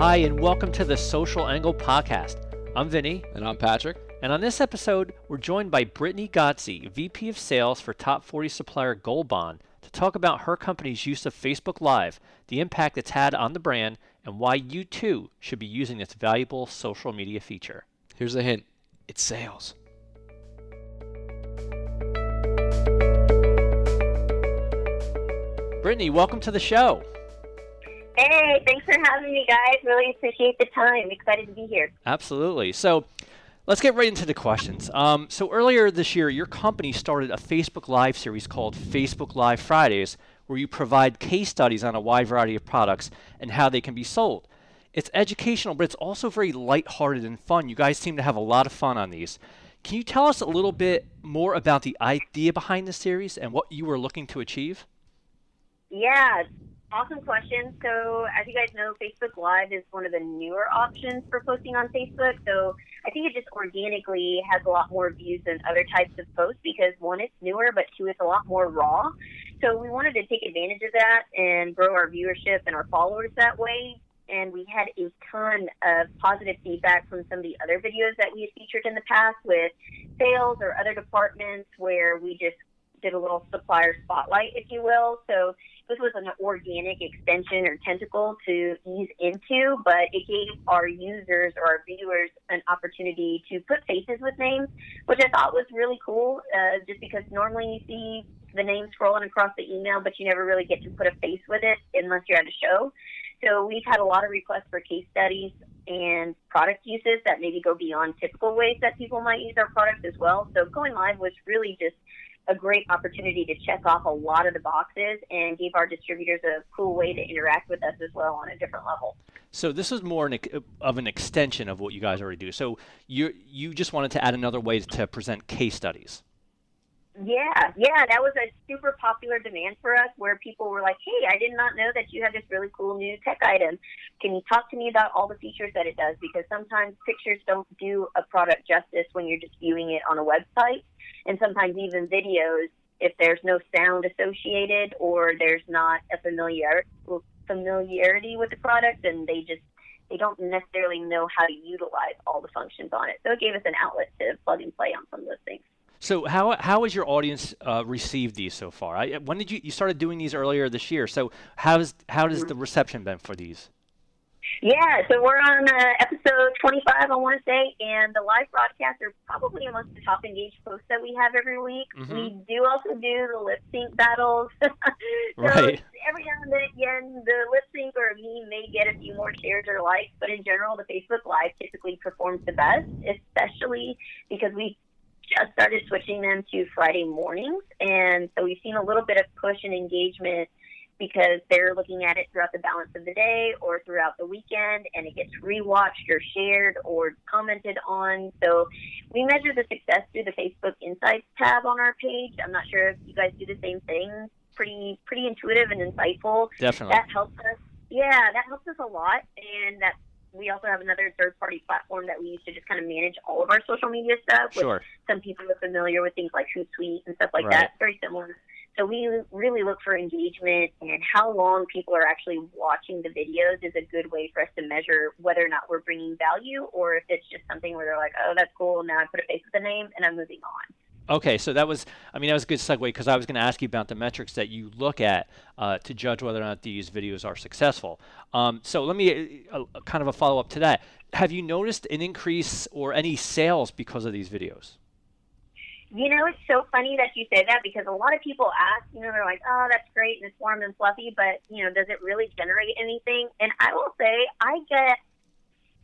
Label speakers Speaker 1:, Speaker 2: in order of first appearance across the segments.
Speaker 1: Hi, and welcome to the Social Angle Podcast. I'm Vinny.
Speaker 2: And I'm Patrick.
Speaker 1: And on this episode, we're joined by Brittany Gotze, VP of Sales for Top 40 supplier Gold Bond, to talk about her company's use of Facebook Live, the impact it's had on the brand, and why you too should be using this valuable social media feature.
Speaker 2: Here's a hint it's sales.
Speaker 1: Brittany, welcome to the show.
Speaker 3: Hey, thanks for having me, guys. Really appreciate the time. Excited to be here.
Speaker 1: Absolutely. So, let's get right into the questions. Um, so, earlier this year, your company started a Facebook Live series called Facebook Live Fridays, where you provide case studies on a wide variety of products and how they can be sold. It's educational, but it's also very lighthearted and fun. You guys seem to have a lot of fun on these. Can you tell us a little bit more about the idea behind the series and what you were looking to achieve?
Speaker 3: Yeah, awesome question. So, as you guys know, Facebook Live is one of the newer options for posting on Facebook. So, I think it just organically has a lot more views than other types of posts because one, it's newer, but two, it's a lot more raw. So, we wanted to take advantage of that and grow our viewership and our followers that way. And we had a ton of positive feedback from some of the other videos that we had featured in the past with sales or other departments where we just did a little supplier spotlight, if you will. So this was an organic extension or tentacle to ease into, but it gave our users or our viewers an opportunity to put faces with names, which I thought was really cool, uh, just because normally you see the name scrolling across the email, but you never really get to put a face with it unless you're at a show. So we've had a lot of requests for case studies and product uses that maybe go beyond typical ways that people might use our products as well. So going live was really just a great opportunity to check off a lot of the boxes and gave our distributors a cool way to interact with us as well on a different level.
Speaker 1: So this is more an, of an extension of what you guys already do. So you you just wanted to add another way to present case studies.
Speaker 3: Yeah, yeah, that was a super popular demand for us where people were like, hey, I did not know that you have this really cool new tech item. Can you talk to me about all the features that it does? Because sometimes pictures don't do a product justice when you're just viewing it on a website. And sometimes even videos, if there's no sound associated or there's not a familiar, familiarity with the product, and they just they don't necessarily know how to utilize all the functions on it. So it gave us an outlet to plug and play on some of those things.
Speaker 1: So how how has your audience uh, received these so far? I, when did you you started doing these earlier this year? So how's how does the reception been for these?
Speaker 3: Yeah, so we're on uh, episode 25, I want to say, and the live broadcasts are probably amongst the top engaged posts that we have every week. Mm-hmm. We do also do the lip sync battles. so
Speaker 1: right.
Speaker 3: every now and then, again, the lip sync or me may get a few more shares or likes, but in general, the Facebook Live typically performs the best, especially because we just started switching them to Friday mornings. And so we've seen a little bit of push and engagement because they're looking at it throughout the balance of the day or throughout the weekend and it gets rewatched or shared or commented on. So we measure the success through the Facebook Insights tab on our page. I'm not sure if you guys do the same thing. Pretty pretty intuitive and insightful.
Speaker 1: Definitely.
Speaker 3: That helps us. Yeah, that helps us a lot and that we also have another third party platform that we use to just kind of manage all of our social media stuff.
Speaker 1: Sure.
Speaker 3: Some people are familiar with things like Hootsuite and stuff like
Speaker 1: right.
Speaker 3: that. Very similar. So we really look for engagement and how long people are actually watching the videos is a good way for us to measure whether or not we're bringing value or if it's just something where they're like, oh, that's cool. Now I put a face with a name and I'm moving on.
Speaker 1: Okay, so that was, I mean, that was a good segue because I was going to ask you about the metrics that you look at uh, to judge whether or not these videos are successful. Um, so let me, uh, uh kind of a follow up to that. Have you noticed an increase or any sales because of these videos?
Speaker 3: You know, it's so funny that you say that because a lot of people ask, you know, they're like, oh, that's great and it's warm and fluffy, but, you know, does it really generate anything? And I will say, I get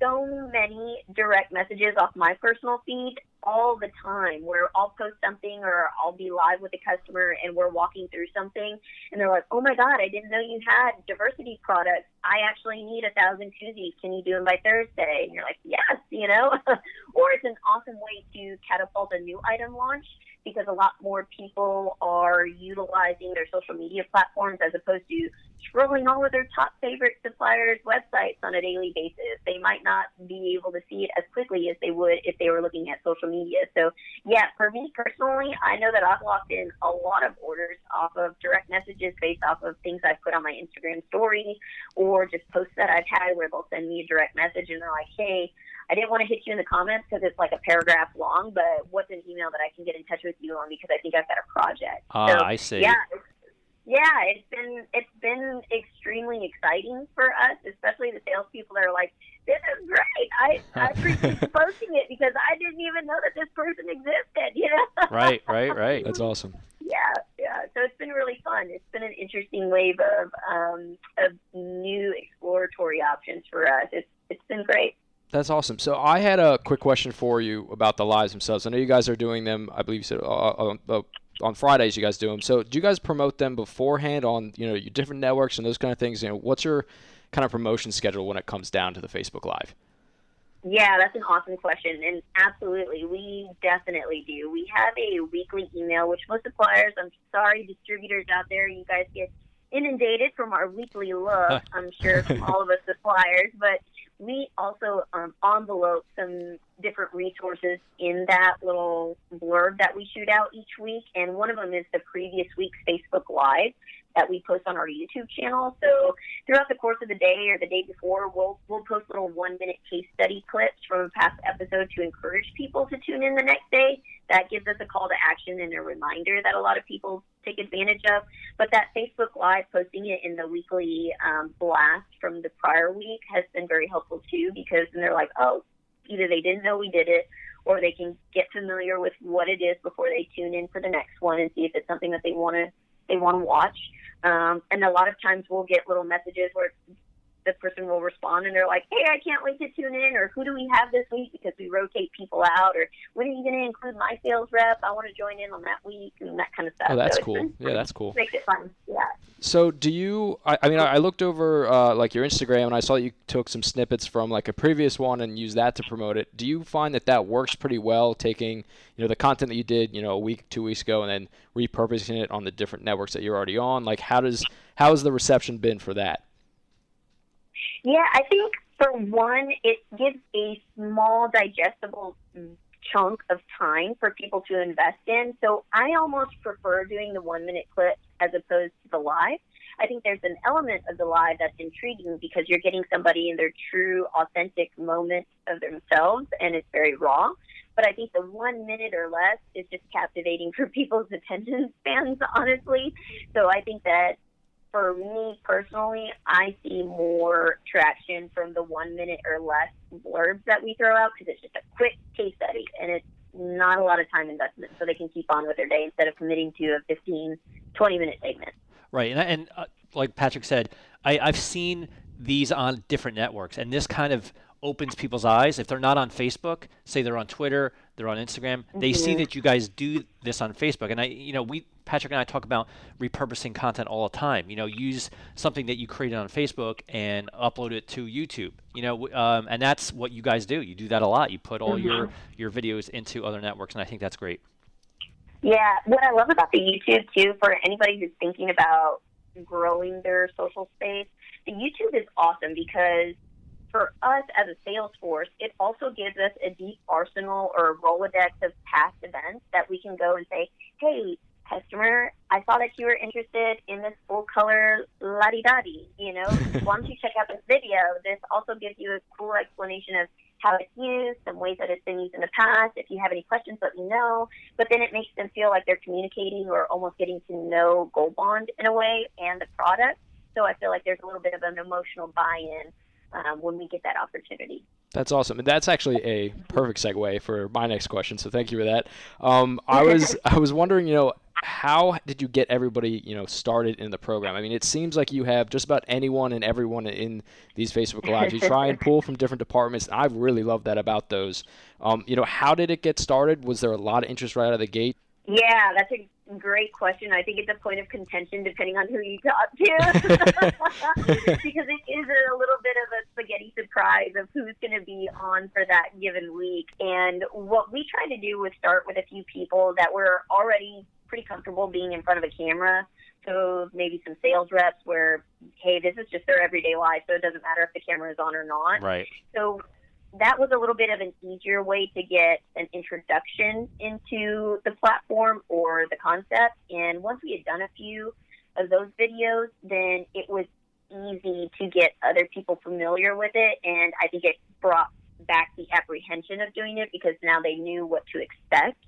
Speaker 3: so many direct messages off my personal feed all the time where I'll post something or I'll be live with a customer and we're walking through something and they're like, oh my God, I didn't know you had diversity products. I actually need a thousand koozies. Can you do them by Thursday? And you're like, yes, you know, or it's an awesome way to catapult a new item launch because a lot more people are utilizing their social media platforms as opposed to scrolling all of their top favorite suppliers' websites on a daily basis. They might not be able to see it as quickly as they would if they were looking at social media. So, yeah, for me personally, I know that I've locked in a lot of orders off of direct messages based off of things I've put on my Instagram story or just posts that I've had where they'll send me a direct message and they're like, hey, I didn't want to hit you in the comments because it's like a paragraph long, but what's an email that I can get in touch with you on because I think I've got a project.
Speaker 1: Ah, so, I see.
Speaker 3: Yeah, yeah, it's been it's been extremely exciting for us, especially the salespeople that are like, "This is great! I I appreciate you posting it because I didn't even know that this person existed." You know?
Speaker 1: Right, right, right.
Speaker 2: That's awesome.
Speaker 3: Yeah, yeah. So it's been really fun. It's been an interesting wave of um, of new exploratory options for us. It's it's been great.
Speaker 2: That's awesome. So I had a quick question for you about the lives themselves. I know you guys are doing them. I believe you said uh, uh, uh on Fridays you guys do them. So do you guys promote them beforehand on you know your different networks and those kind of things? You know, what's your kind of promotion schedule when it comes down to the Facebook Live?
Speaker 3: Yeah, that's an awesome question, and absolutely, we definitely do. We have a weekly email, which most suppliers, I'm sorry, distributors out there, you guys get inundated from our weekly look. I'm sure from all of us suppliers, but we also um, envelope some different resources in that little blurb that we shoot out each week. And one of them is the previous week's Facebook Live that we post on our YouTube channel. So throughout the course of the day or the day before, we'll we'll post little one minute case study clips from a past episode to encourage people to tune in the next day. That gives us a call to action and a reminder that a lot of people take advantage of. But that Facebook Live, posting it in the weekly um, blast from the prior week, has been very helpful too because then they're like, oh, either they didn't know we did it or they can get familiar with what it is before they tune in for the next one and see if it's something that they want to they want to watch. Um, and a lot of times we'll get little messages where the person will respond and they're like, "Hey, I can't wait to tune in," or "Who do we have this week?" Because we rotate people out, or "When are you going to include my sales rep? I want to join in on that week," and that kind of stuff.
Speaker 2: Oh, that's
Speaker 3: so
Speaker 2: cool. yeah, that's cool.
Speaker 3: Makes it fun. Yeah.
Speaker 2: So, do you? I, I mean, I looked over uh, like your Instagram and I saw you took some snippets from like a previous one and used that to promote it. Do you find that that works pretty well? Taking you know the content that you did you know a week, two weeks ago, and then repurposing it on the different networks that you're already on. Like, how does how has the reception been for that?
Speaker 3: Yeah, I think for one, it gives a small, digestible chunk of time for people to invest in. So I almost prefer doing the one minute clip as opposed to the live. I think there's an element of the live that's intriguing because you're getting somebody in their true, authentic moment of themselves and it's very raw. But I think the one minute or less is just captivating for people's attention spans, honestly. So I think that for me personally, I see more traction from the one minute or less blurbs that we throw out because it's just a quick case study and it's not a lot of time investment so they can keep on with their day instead of committing to a 15, 20 minute segment.
Speaker 1: Right. And, and uh, like Patrick said, I, I've seen these on different networks and this kind of opens people's eyes. If they're not on Facebook, say they're on Twitter, they're on Instagram, mm-hmm. they see mm-hmm. that you guys do this on Facebook. And I, you know, we Patrick and I talk about repurposing content all the time. You know, use something that you created on Facebook and upload it to YouTube. You know, um, and that's what you guys do. You do that a lot. You put all mm-hmm. your your videos into other networks, and I think that's great.
Speaker 3: Yeah, what I love about the YouTube too, for anybody who's thinking about growing their social space, the YouTube is awesome because for us as a sales force, it also gives us a deep arsenal or a Rolodex of past events that we can go and say, hey, customer, I saw that you were interested in this full color la di da You know, why don't you check out this video? This also gives you a cool explanation of how it's used, some ways that it's been used in the past. If you have any questions, let me know. But then it makes them feel like they're communicating or almost getting to know Gold Bond in a way and the product. So I feel like there's a little bit of an emotional buy-in um, when we get that opportunity.
Speaker 2: That's awesome, and that's actually a perfect segue for my next question. So thank you for that. Um, I was I was wondering, you know, how did you get everybody, you know, started in the program? I mean, it seems like you have just about anyone and everyone in these Facebook Lives. You try and pull from different departments. I really love that about those. Um, you know, how did it get started? Was there a lot of interest right out of the gate?
Speaker 3: Yeah, that's a great question. I think it's a point of contention depending on who you talk to, because it is a little bit of a spaghetti surprise of who's going to be on for that given week. And what we try to do was start with a few people that were already pretty comfortable being in front of a camera So maybe some sales reps where, hey, this is just their everyday life, so it doesn't matter if the camera is on or not.
Speaker 1: Right.
Speaker 3: So that was a little bit of an easier way to get an introduction into the platform or the concept. And once we had done a few of those videos, then it was easy to get other people familiar with it. And I think it brought back the apprehension of doing it because now they knew what to expect.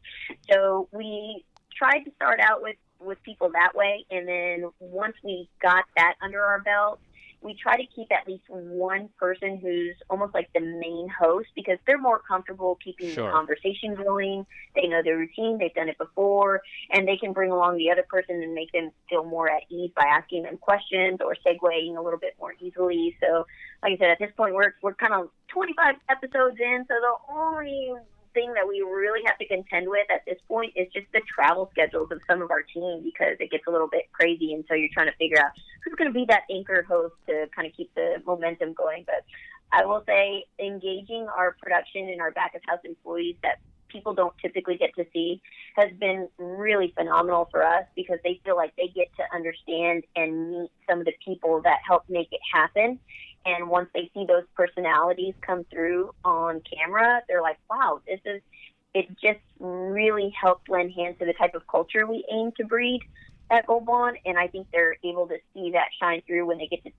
Speaker 3: So we tried to start out with with people that way, and then once we got that under our belt, we try to keep at least one person who's almost like the main host because they're more comfortable keeping
Speaker 1: Sure.
Speaker 3: the conversation going. They know their routine, they've done it before, and they can bring along the other person and make them feel more at ease by asking them questions or segueing a little bit more easily. So, like I said, at this point, we're we're kind of 25 episodes in, so the only thing that we really have to contend with at this point is just the travel schedules of some of our team because it gets a little bit crazy. And so you're trying to figure out who's going to be that anchor host to kind of keep the momentum going. But i will say engaging our production and our back of house employees that people don't typically get to see has been really phenomenal for us because they feel like they get to understand and meet some of the people that help make it happen and once they see those personalities come through on camera, they're like, wow, this is, it just really helped lend hand to the type of culture we aim to breed at Gold Bond. And I think they're able to see that shine through when they get to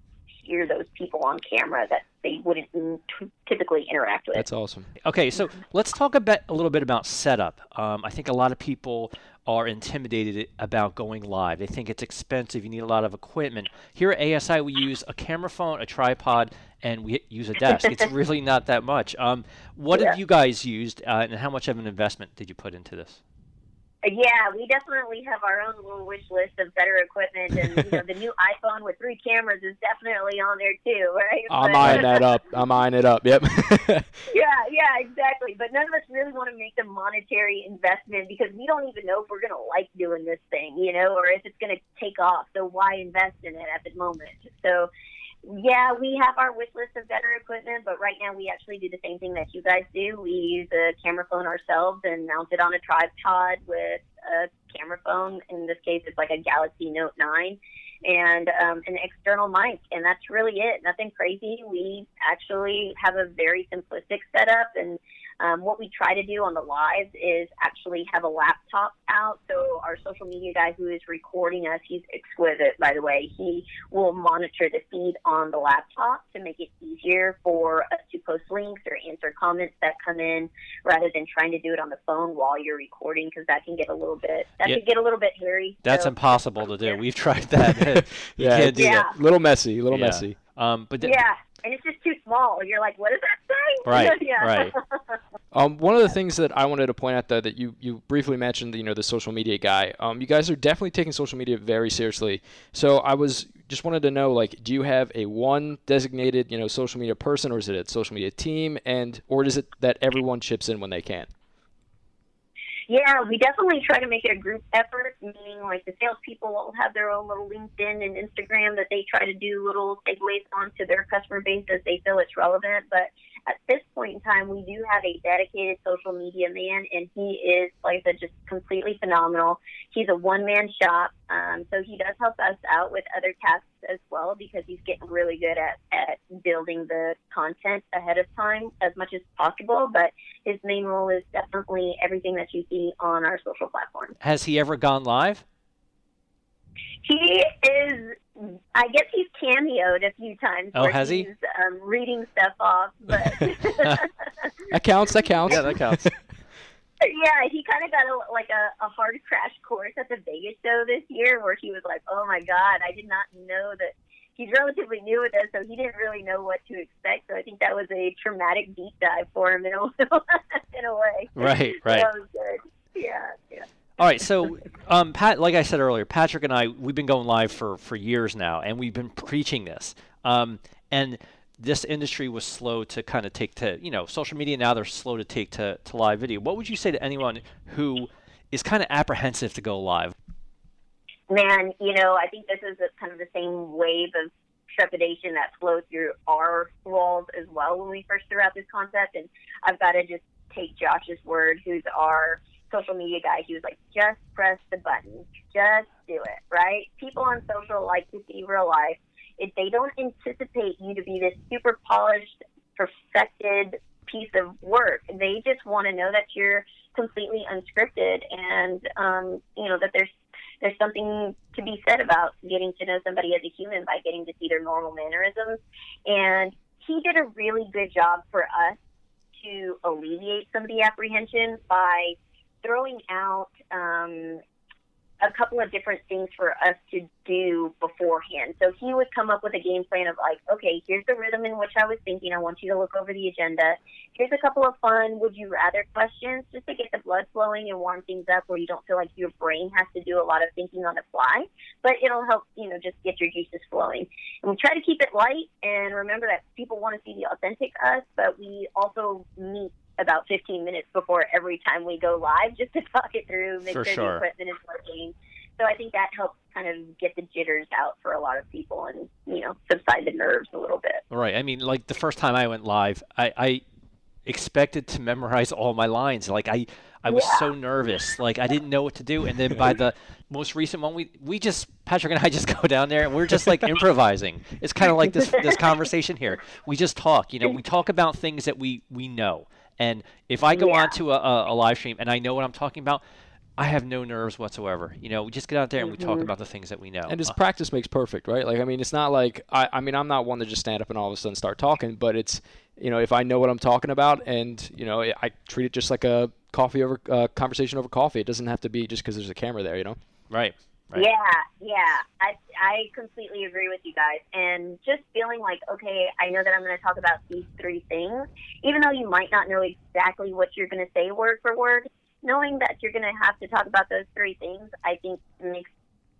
Speaker 3: hear those people on camera that they wouldn't t- typically interact with.
Speaker 2: That's awesome.
Speaker 1: Okay, so let's talk a bit, a little bit about setup. Um, I think a lot of people are intimidated about going live. They think it's expensive. You need a lot of equipment. Here at ASI, we use a camera phone, a tripod, and we use a desk. it's really not that much. Um, what
Speaker 3: Yeah.
Speaker 1: have you guys used, uh, and how much of an investment did you put into this?
Speaker 3: Yeah, we definitely have our own little wish list of better equipment, and you know, the new iPhone with three cameras is definitely on there too, right?
Speaker 2: I'm
Speaker 3: But-
Speaker 2: eyeing that up. I'm eyeing it up. Yep.
Speaker 3: Yeah, yeah, exactly. But none of us really want to make the monetary investment because we don't even know if we're going to like doing this thing, you know, or if it's going to take off. So why invest in it at the moment? So, yeah, we have our wish list of better equipment, but right now we actually do the same thing that you guys do. We use a camera phone ourselves and mount it on a tripod with a camera phone. In this case, it's like a Galaxy Note 9 and um, an external mic, and that's really it. Nothing crazy. We actually have a very simplistic setup, and um, what we try to do on the lives is actually have a laptop out. So our social media guy who is recording us, he's exquisite, by the way. He will monitor the feed on the laptop to make it easier for us to post links or answer comments that come in, rather than trying to do it on the phone while you're recording, because that can get a little bit that
Speaker 1: Yeah.
Speaker 3: can get a little bit hairy.
Speaker 1: That's
Speaker 3: So-
Speaker 1: impossible to do. We've tried that. you
Speaker 2: Yeah,
Speaker 1: can't do
Speaker 3: Yeah.
Speaker 1: that.
Speaker 2: little messy. Little
Speaker 1: Yeah.
Speaker 2: messy.
Speaker 1: Um, but th-
Speaker 3: Yeah, and it's just too small. You're like, what does that say?
Speaker 1: Right,
Speaker 3: yeah.
Speaker 1: right.
Speaker 2: Um, one of the things that I wanted to point out, though, that you, you briefly mentioned, you know, the social media guy. Um, you guys are definitely taking social media very seriously. So I was just wanted to know, like, do you have a one designated, you know, social media person, or is it a social media team, and or is it that everyone chips in when they can?
Speaker 3: Yeah, we definitely try to make it a group effort, meaning like the salespeople will have their own little LinkedIn and Instagram that they try to do little segues onto their customer base as they feel it's relevant. But at this point in time, we do have a dedicated social media man, and he is, like I said, just completely phenomenal. He's a one man shop, um, so he does help us out with other tasks as well because he's getting really good at, at building the content ahead of time as much as possible. But his main role is definitely everything that you see on our social platforms.
Speaker 1: has he ever gone live?
Speaker 3: He is, I guess he's cameoed a few times.
Speaker 1: Oh,
Speaker 3: where
Speaker 1: has he?
Speaker 3: Um, reading stuff off, but
Speaker 2: That counts. That counts.
Speaker 1: Yeah, that counts.
Speaker 3: Yeah, he kind of got a, like a, a hard crash course at the Vegas show this year, where he was like, "Oh my God, I did not know that." He's relatively new with us, so he didn't really know what to expect. So I think that was a traumatic deep dive for him in a, in a way.
Speaker 1: Right, right.
Speaker 3: That was good. Yeah, yeah.
Speaker 1: All right, so um, Pat, like I said earlier, Patrick and I, we've been going live for for years now, and we've been preaching this. Um, and this industry was slow to kind of take to, you know, social media now they're slow to take to, to live video. What would you say to anyone who is kind of apprehensive to go live?
Speaker 3: man, you know, I think this is kind of the same wave of trepidation that flowed through our walls as well when we first threw out this concept. And I've got to just take Josh's word, who's our social media guy. He was like, just press the button, just do it, right? People on social like to see real life. If they don't anticipate you to be this super polished, perfected piece of work, they just want to know that you're completely unscripted and um, you know that there's there's something to be said about getting to know somebody as a human by getting to see their normal mannerisms. And he did a really good job for us to alleviate some of the apprehension by throwing out um, a couple of different things for us to do beforehand. So he would come up with a game plan of like, okay, here's the rhythm in which I was thinking. I want you to look over the agenda. Here's a couple of fun would you rather questions just to get the blood flowing and warm things up where you don't feel like your brain has to do a lot of thinking on the fly. But it'll help, you know, just get your juices flowing. And we try to keep it light and remember that people want to see the authentic us, but we also meet about 15 minutes before every time we go live just to talk it through, make
Speaker 1: For
Speaker 3: sure,
Speaker 1: sure.
Speaker 3: the equipment is working. So I think that helps kind of get the jitters out for a lot of people and, you know, subside the nerves a little bit.
Speaker 1: Right. I mean, like the first time I went live, I, I expected to memorize all my lines. Like I, I was so nervous. Like I didn't know what to do. And then by the most recent one, we we just Patrick and I just go down there and we're just like improvising. It's kind of like this this conversation here. We just talk. You know, we talk about things that we we know. And if I go
Speaker 3: Yeah.
Speaker 1: onto a, a, a live stream and I know what I'm talking about. I have no nerves whatsoever. You know, we just get out there and we talk about the things that we know.
Speaker 2: And just
Speaker 1: Uh,
Speaker 2: practice makes perfect, right? Like, I mean, it's not like I, I mean, I'm not one to just stand up and all of a sudden start talking, but it's, you know, if I know what I'm talking about, and you know, I treat it just like a coffee over uh, conversation over coffee. It doesn't have to be just because there's a camera there, you know.
Speaker 1: right. Right.
Speaker 3: Yeah, yeah. I I completely agree with you guys. And just feeling like, okay, I know that I'm going to talk about these three things, even though you might not know exactly what you're going to say word for word. Knowing that you're going to have to talk about those three things, I think makes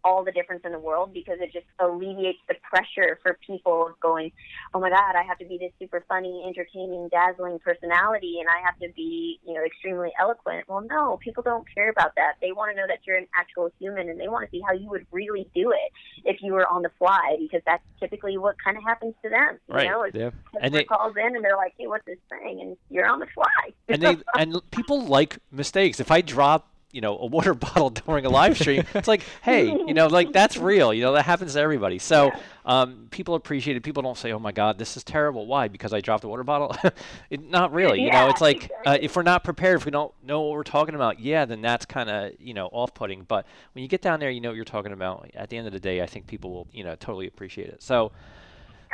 Speaker 3: all the difference in the world because it just alleviates the pressure for people of going, oh my God, I have to be this super funny, entertaining, dazzling personality and I have to be, you know, extremely eloquent. Well, no, people don't care about that. They want to know that you're an actual human and they want to see how you would really do it if you were on the fly because that's typically what kind of happens to them. You
Speaker 1: Right.
Speaker 3: know, it's
Speaker 2: Yeah.
Speaker 1: And they-
Speaker 3: calls in and they're like, hey, what's this thing? And you're on the fly.
Speaker 1: and they and people like mistakes. If I drop, you know, a water bottle during a live stream, it's like, hey, you know, like that's real. You know, that happens to everybody. So um, people appreciate it. People don't say, oh my God, this is terrible. Why? Because I dropped a water bottle? it, not really. You know, it's like uh, if we're not prepared, if we don't know what we're talking about, yeah, then that's kind of you know off-putting. But when you get down there, you know what you're talking about. At the end of the day, I think people will you know totally appreciate it. So.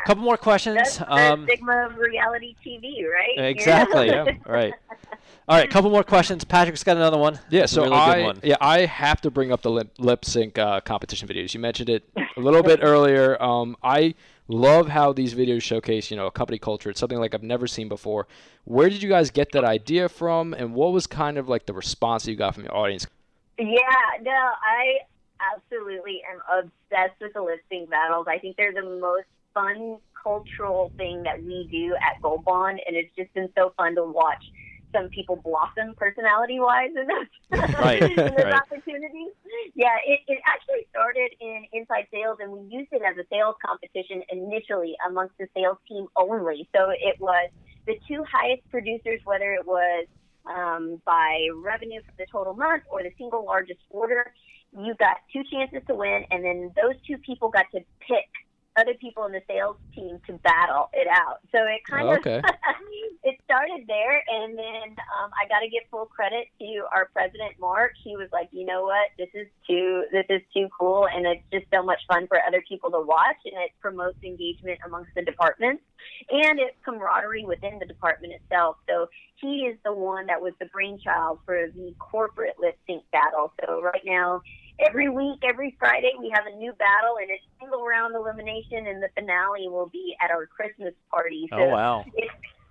Speaker 1: A couple more questions.
Speaker 3: That's the
Speaker 1: Um,
Speaker 3: stigma of reality TV, right?
Speaker 1: Exactly. yeah. Right. All right. Couple more questions. Patrick's got another one.
Speaker 2: Yeah, so
Speaker 1: really
Speaker 2: I
Speaker 1: good one.
Speaker 2: yeah I have to bring up the lip, lip sync uh, competition videos. You mentioned it a little bit earlier. Um, I love how these videos showcase you know a company culture. It's something like I've never seen before. Where did you guys get that idea from, and what was kind of like the response you got from your audience?
Speaker 3: Yeah, no, I absolutely am obsessed with the sync battles. I think they're the most fun cultural thing that we do at Gold Bond, and it's just been so fun to watch some people blossom personality wise in those,
Speaker 1: Right,
Speaker 3: in those
Speaker 1: right.
Speaker 3: opportunities. Yeah, it, it actually started in inside sales, and we used it as a sales competition initially amongst the sales team only. So it was the two highest producers, whether it was um, by revenue for the total month or the single largest order. You got two chances to win, and then those two people got to pick other people in the sales team to battle it out. So it kind
Speaker 2: Okay.
Speaker 3: of it started there, and then um, I got to give full credit to our president Mark. He was like, you know what, this is too this is too cool, and it's just so much fun for other people to watch, and it promotes engagement amongst the departments and it's camaraderie within the department itself. So he is the one that was the brainchild for the corporate lip sync battle. So right now, every week, every Friday, we have a new battle, and it's single round elimination, and the finale will be at our Christmas party. Oh, so
Speaker 1: Oh wow.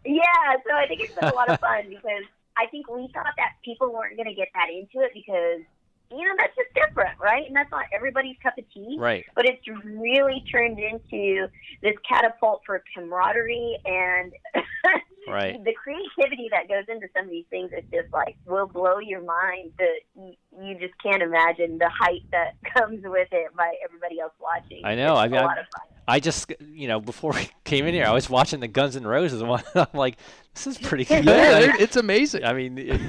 Speaker 3: yeah, so I think it's been a lot of fun because I think we thought that people weren't going to get that into it because you know that's just different, right? And that's not everybody's cup of tea
Speaker 1: Right.
Speaker 3: but it's really turned into this catapult for camaraderie and
Speaker 1: Right.
Speaker 3: the creativity that goes into some of these things is just like will blow your mind that you, you just can't imagine the hype that comes with it by everybody else watching
Speaker 1: I know.
Speaker 3: it's
Speaker 1: I
Speaker 3: a
Speaker 1: mean,
Speaker 3: lot
Speaker 1: I'm-
Speaker 3: of fun
Speaker 1: I just, you know, before we came in here, I was watching the Guns N' Roses one. I'm like, this is pretty good.
Speaker 2: Yeah,
Speaker 1: I,
Speaker 2: it's amazing.
Speaker 1: I mean, it-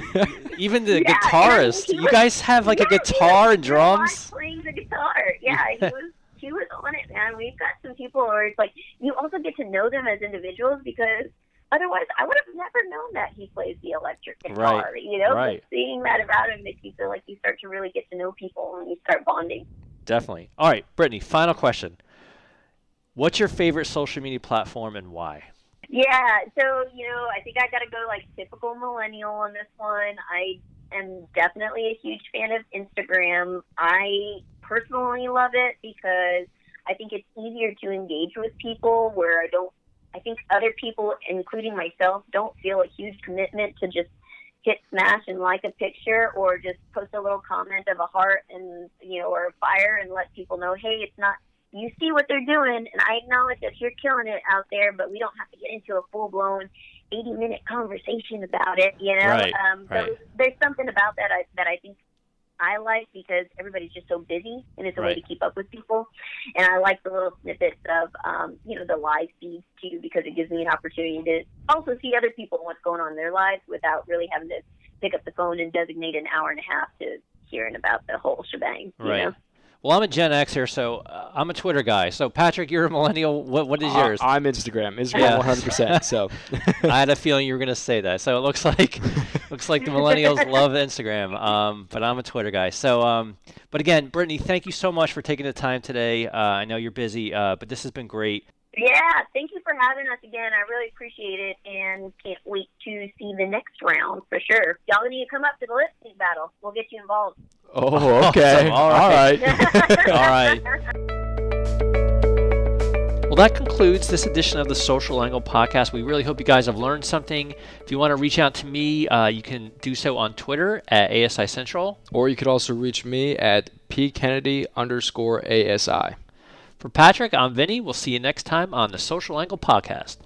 Speaker 1: even the
Speaker 3: Yeah,
Speaker 1: guitarist.
Speaker 3: he
Speaker 1: You guys have like a guitar
Speaker 3: he
Speaker 1: and
Speaker 3: was real live
Speaker 1: drums.
Speaker 3: Playing the guitar. Yeah, he was. He was on it, man. We've got some people where it's like you also get to know them as individuals because otherwise I would have never known that he plays the electric guitar.
Speaker 1: Right,
Speaker 3: You know,
Speaker 1: right.
Speaker 3: seeing that about him makes you feel like you start to really get to know people and you start bonding.
Speaker 1: Definitely. All right, Brittany. Final question. What's your favorite social media platform and why?
Speaker 3: Yeah, so you know, I think I got to go like typical millennial on this one. I am definitely a huge fan of Instagram. I personally love it because I think it's easier to engage with people where I don't I think other people including myself don't feel a huge commitment to just hit smash and like a picture or just post a little comment of a heart and you know or a fire and let people know hey it's not you see what they're doing, and I acknowledge that you're killing it out there, but we don't have to get into a full blown 80 minute conversation about it, you know?
Speaker 1: Right,
Speaker 3: um, so
Speaker 1: right.
Speaker 3: there's something about that I, that I think I like because everybody's just so busy, and it's a way to keep up with people. And I like the little snippets um, you know, the live feeds too, because it gives me an opportunity to also see other people and what's going on in their lives without really having to pick up the phone and designate an hour and a half to hearing about the whole shebang. You
Speaker 1: Right.
Speaker 3: Know?
Speaker 1: Well, I'm a Gen X here, so uh, I'm a Twitter guy. So, Patrick, you're a millennial. What What is yours?
Speaker 2: I, am Instagram. Instagram
Speaker 1: Yeah.
Speaker 2: 100%. So
Speaker 1: I had a feeling you were going to say that. So it looks like looks like the millennials love Instagram. Um, but I'm a Twitter guy. So, um, but again, Brittany, thank you so much for taking the time today. Uh, I know you're busy, uh, but this has been great.
Speaker 3: Yeah, thank you for having us again. I really appreciate it and can't wait to see the next round for sure. Y'all need to come up to the lip sync battle. We'll get you involved.
Speaker 2: Oh, okay.
Speaker 1: Awesome. All
Speaker 2: All
Speaker 1: right.
Speaker 2: right.
Speaker 1: All right. Well, that concludes this edition of the Social Angle podcast. We really hope you guys have learned something. If you want to reach out to me, uh, you can do so on Twitter at ASI Central.
Speaker 2: Or you could also reach me at pkennedy underscore ASI.
Speaker 1: For Patrick, I'm Vinny. We'll see you next time on the Social Angle podcast.